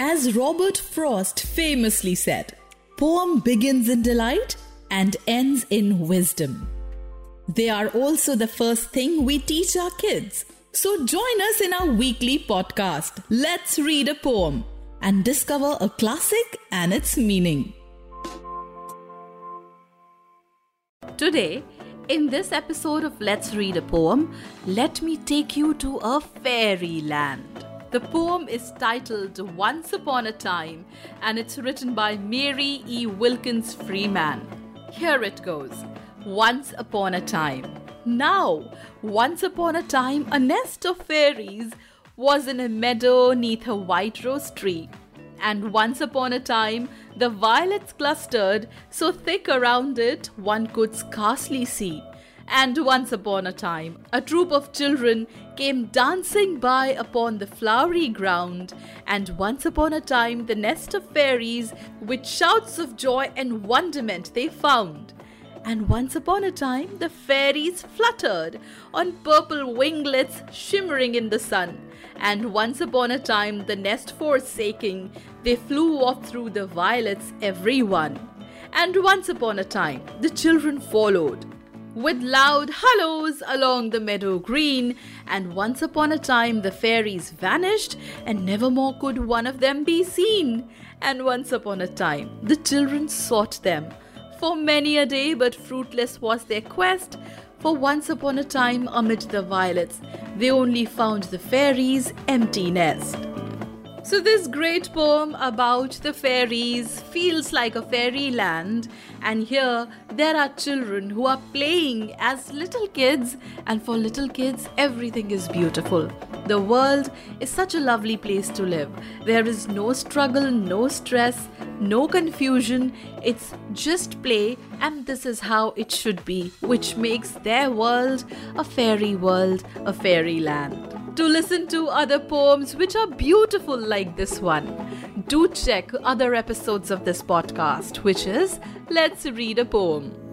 As Robert Frost famously said, poem begins in delight and ends in wisdom. They are also the first thing we teach our kids. So join us in our weekly podcast, Let's Read a Poem, and discover a classic and its meaning. Today, in this episode of Let's Read a Poem, let me take you to a fairyland. The poem is titled Once Upon a Time and it's written by Mary E. Wilkins Freeman. Here it goes Once Upon a Time. Now, once upon a time, a nest of fairies was in a meadow neath a white rose tree. And once upon a time, the violets clustered so thick around it one could scarcely see. And once upon a time, a troop of children came dancing by upon the flowery ground. And once upon a time, the nest of fairies, with shouts of joy and wonderment, they found. And once upon a time, the fairies fluttered on purple winglets shimmering in the sun. And once upon a time, the nest forsaking, they flew off through the violets, every one. And once upon a time, the children followed with loud halloos along the meadow green. And once upon a time, the fairies vanished, and nevermore could one of them be seen. And once upon a time, the children sought them for many a day, but fruitless was their quest. For once upon a time, amid the violets, they only found the fairies' empty nest. So, this great poem about the fairies feels like a fairyland, and here there are children who are playing as little kids, and for little kids, everything is beautiful. The world is such a lovely place to live. There is no struggle, no stress, no confusion. It's just play, and this is how it should be, which makes their world a fairy world, a fairyland to listen to other poems which are beautiful like this one, do check other episodes of this podcast, which is Let's Read a Poem.